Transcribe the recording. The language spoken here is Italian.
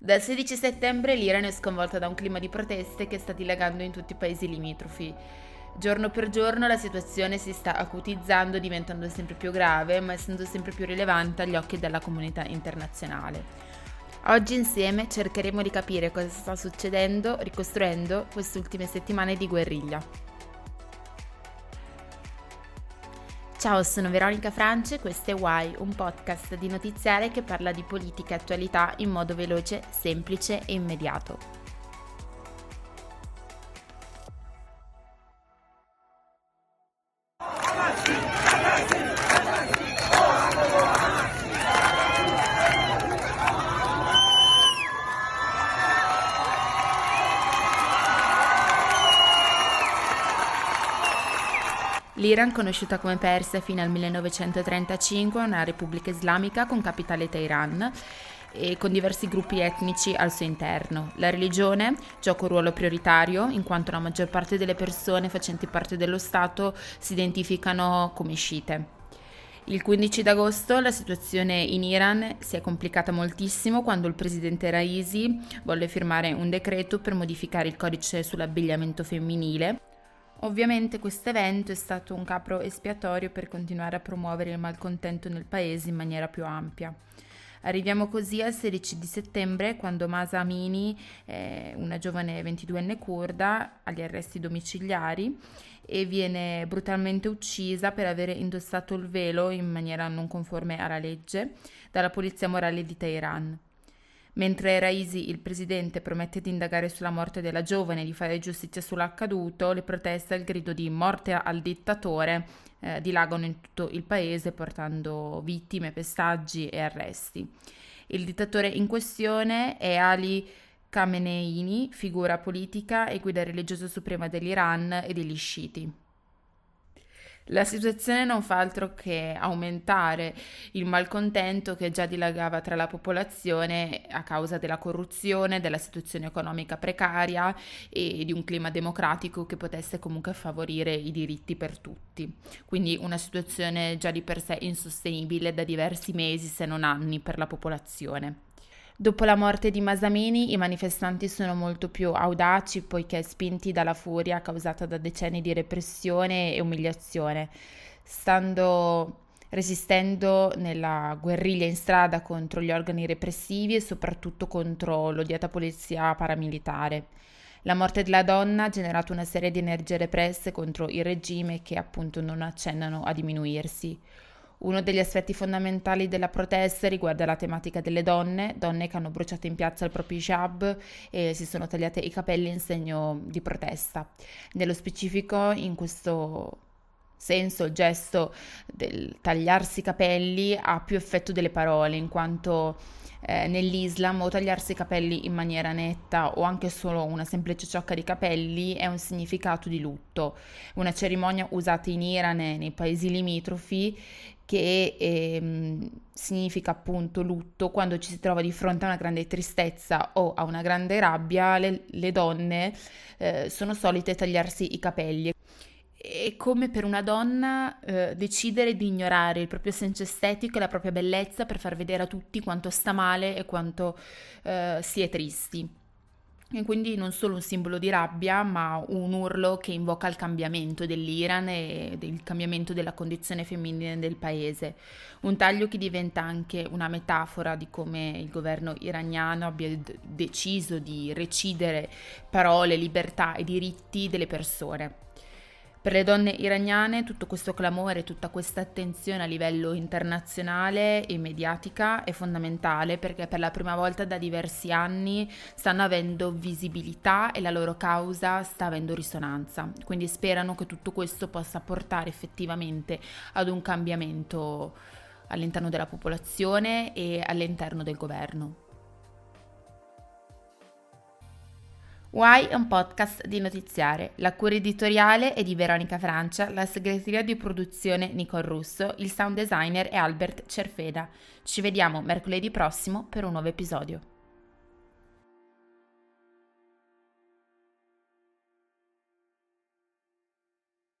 Dal 16 settembre l'Iran è sconvolta da un clima di proteste che sta dilagando in tutti i paesi limitrofi. Giorno per giorno la situazione si sta acutizzando, diventando sempre più grave, ma essendo sempre più rilevante agli occhi della comunità internazionale. Oggi insieme cercheremo di capire cosa sta succedendo ricostruendo queste ultime settimane di guerriglia. Ciao, sono Veronica France questo è Why, un podcast di notiziare che parla di politica e attualità in modo veloce, semplice e immediato. L'Iran, conosciuta come Persia fino al 1935, è una repubblica islamica con capitale Teheran e con diversi gruppi etnici al suo interno. La religione gioca un ruolo prioritario in quanto la maggior parte delle persone facenti parte dello Stato si identificano come sciite. Il 15 d'agosto la situazione in Iran si è complicata moltissimo quando il presidente Raisi volle firmare un decreto per modificare il codice sull'abbigliamento femminile Ovviamente questo evento è stato un capro espiatorio per continuare a promuovere il malcontento nel paese in maniera più ampia. Arriviamo così al 16 di settembre quando Masa Amini, eh, una giovane 22enne kurda, agli arresti domiciliari e viene brutalmente uccisa per aver indossato il velo in maniera non conforme alla legge dalla polizia morale di Teheran. Mentre Raisi, il presidente, promette di indagare sulla morte della giovane e di fare giustizia sull'accaduto, le proteste al grido di morte al dittatore eh, dilagano in tutto il paese portando vittime, pestaggi e arresti. Il dittatore in questione è Ali Khamenei, figura politica e guida religiosa suprema dell'Iran e degli sciiti. La situazione non fa altro che aumentare il malcontento che già dilagava tra la popolazione a causa della corruzione, della situazione economica precaria e di un clima democratico che potesse comunque favorire i diritti per tutti. Quindi una situazione già di per sé insostenibile da diversi mesi se non anni per la popolazione. Dopo la morte di Masamini i manifestanti sono molto più audaci poiché spinti dalla furia causata da decenni di repressione e umiliazione, stando resistendo nella guerriglia in strada contro gli organi repressivi e soprattutto contro l'odiata polizia paramilitare. La morte della donna ha generato una serie di energie represse contro il regime che appunto non accennano a diminuirsi. Uno degli aspetti fondamentali della protesta riguarda la tematica delle donne, donne che hanno bruciato in piazza il proprio hijab e si sono tagliate i capelli in segno di protesta. Nello specifico, in questo senso, il gesto del tagliarsi i capelli ha più effetto delle parole, in quanto eh, nell'Islam o tagliarsi i capelli in maniera netta o anche solo una semplice ciocca di capelli è un significato di lutto, una cerimonia usata in Iran e nei paesi limitrofi che ehm, significa appunto lutto, quando ci si trova di fronte a una grande tristezza o a una grande rabbia, le, le donne eh, sono solite tagliarsi i capelli. È come per una donna eh, decidere di ignorare il proprio senso estetico e la propria bellezza per far vedere a tutti quanto sta male e quanto eh, si è tristi. E quindi non solo un simbolo di rabbia, ma un urlo che invoca il cambiamento dell'Iran e il cambiamento della condizione femminile del paese. Un taglio che diventa anche una metafora di come il governo iraniano abbia d- deciso di recidere parole, libertà e diritti delle persone. Per le donne iraniane tutto questo clamore, tutta questa attenzione a livello internazionale e mediatica è fondamentale perché per la prima volta da diversi anni stanno avendo visibilità e la loro causa sta avendo risonanza. Quindi sperano che tutto questo possa portare effettivamente ad un cambiamento all'interno della popolazione e all'interno del governo. Why è un podcast di notiziare. La cura editoriale è di Veronica Francia, la segreteria di produzione Nicole Russo, il sound designer è Albert Cerfeda. Ci vediamo mercoledì prossimo per un nuovo episodio.